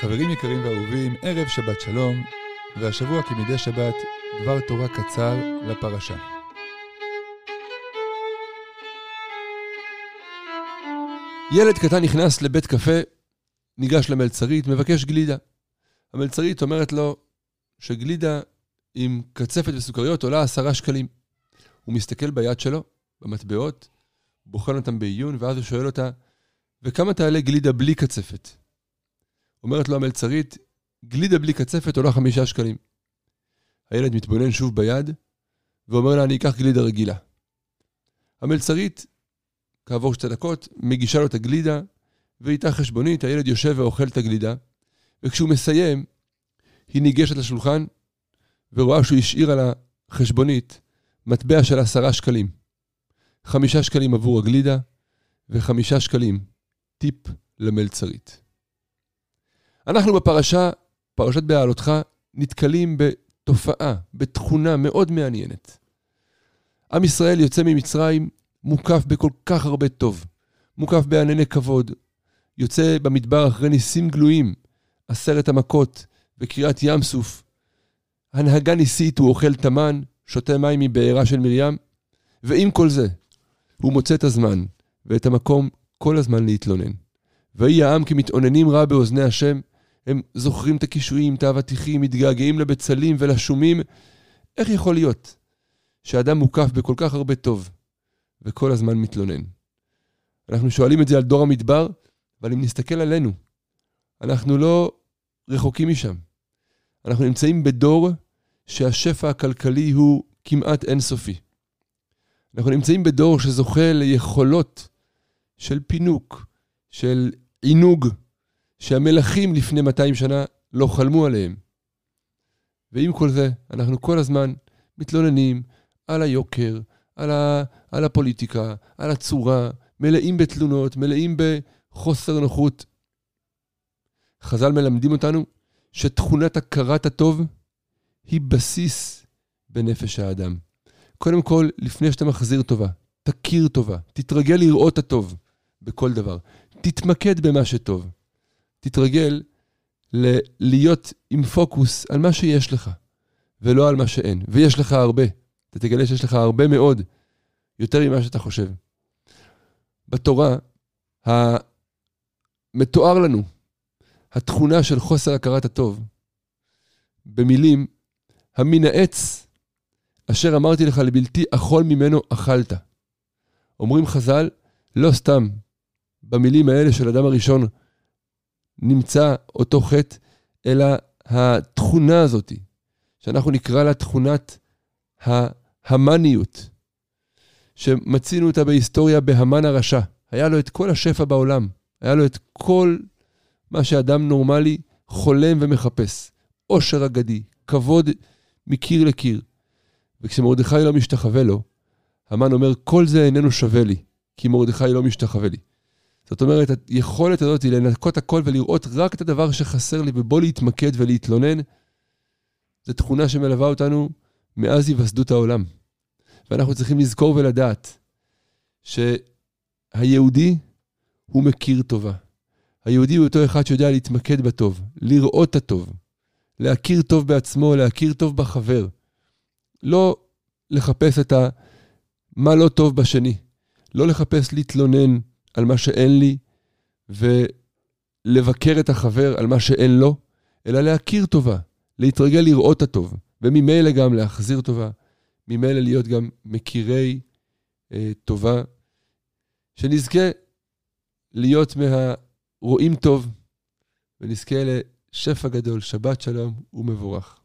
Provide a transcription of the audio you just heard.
חברים יקרים ואהובים, ערב שבת שלום, והשבוע כמדי שבת, דבר תורה קצר לפרשה. ילד קטן נכנס לבית קפה, ניגש למלצרית, מבקש גלידה. המלצרית אומרת לו שגלידה עם קצפת וסוכריות עולה עשרה שקלים. הוא מסתכל ביד שלו, במטבעות, בוחן אותם בעיון, ואז הוא שואל אותה, וכמה תעלה גלידה בלי קצפת? אומרת לו המלצרית, גלידה בלי קצפת עולה חמישה שקלים. הילד מתבונן שוב ביד, ואומר לה, אני אקח גלידה רגילה. המלצרית, כעבור שתי דקות, מגישה לו את הגלידה, ואיתה חשבונית, הילד יושב ואוכל את הגלידה, וכשהוא מסיים, היא ניגשת לשולחן, ורואה שהוא השאיר על החשבונית מטבע של עשרה שקלים. חמישה שקלים עבור הגלידה, וחמישה שקלים טיפ למלצרית. אנחנו בפרשה, פרשת בהעלותך, נתקלים בתופעה, בתכונה מאוד מעניינת. עם ישראל יוצא ממצרים מוקף בכל כך הרבה טוב, מוקף בענני כבוד, יוצא במדבר אחרי ניסים גלויים, עשרת המכות וקריעת ים סוף. הנהגה ניסית, הוא אוכל תמן, שותה מים מבארה של מרים, ועם כל זה, הוא מוצא את הזמן ואת המקום כל הזמן להתלונן. ויהי העם כמתאוננים רע באוזני השם, הם זוכרים את הקישואים, את האבטיחים, מתגעגעים לבצלים ולשומים. איך יכול להיות שאדם מוקף בכל כך הרבה טוב וכל הזמן מתלונן? אנחנו שואלים את זה על דור המדבר, אבל אם נסתכל עלינו, אנחנו לא רחוקים משם. אנחנו נמצאים בדור שהשפע הכלכלי הוא כמעט אינסופי. אנחנו נמצאים בדור שזוכה ליכולות של פינוק, של עינוג, שהמלכים לפני 200 שנה לא חלמו עליהם. ועם כל זה, אנחנו כל הזמן מתלוננים על היוקר, על, ה, על הפוליטיקה, על הצורה, מלאים בתלונות, מלאים בחוסר נוחות. חז"ל מלמדים אותנו שתכונת הכרת הטוב היא בסיס בנפש האדם. קודם כל, לפני שאתה מחזיר טובה, תכיר טובה, תתרגל לראות הטוב בכל דבר. תתמקד במה שטוב. תתרגל ל- להיות עם פוקוס על מה שיש לך, ולא על מה שאין. ויש לך הרבה. אתה תגלה שיש לך הרבה מאוד, יותר ממה שאתה חושב. בתורה, המתואר לנו התכונה של חוסר הכרת הטוב, במילים, המן העץ אשר אמרתי לך לבלתי אכול ממנו אכלת. אומרים חז"ל, לא סתם במילים האלה של אדם הראשון נמצא אותו חטא, אלא התכונה הזאת, שאנחנו נקרא לה תכונת ההמניות, שמצינו אותה בהיסטוריה בהמן הרשע. היה לו את כל השפע בעולם, היה לו את כל מה שאדם נורמלי חולם ומחפש. עושר אגדי, כבוד מקיר לקיר. וכשמרדכי לא משתחווה לו, המן אומר, כל זה איננו שווה לי, כי מרדכי לא משתחווה לי. זאת אומרת, היכולת הזאת היא לנקות הכל ולראות רק את הדבר שחסר לי ובו להתמקד ולהתלונן, זו תכונה שמלווה אותנו מאז היווסדות העולם. ואנחנו צריכים לזכור ולדעת שהיהודי הוא מכיר טובה. היהודי הוא אותו אחד שיודע להתמקד בטוב, לראות את הטוב, להכיר טוב בעצמו, להכיר טוב בחבר. לא לחפש את ה... מה לא טוב בשני. לא לחפש להתלונן על מה שאין לי ולבקר את החבר על מה שאין לו, אלא להכיר טובה, להתרגל לראות את הטוב, וממילא גם להחזיר טובה, ממילא להיות גם מכירי אה, טובה, שנזכה להיות מהרואים טוב ונזכה לשפע גדול, שבת שלום ומבורך.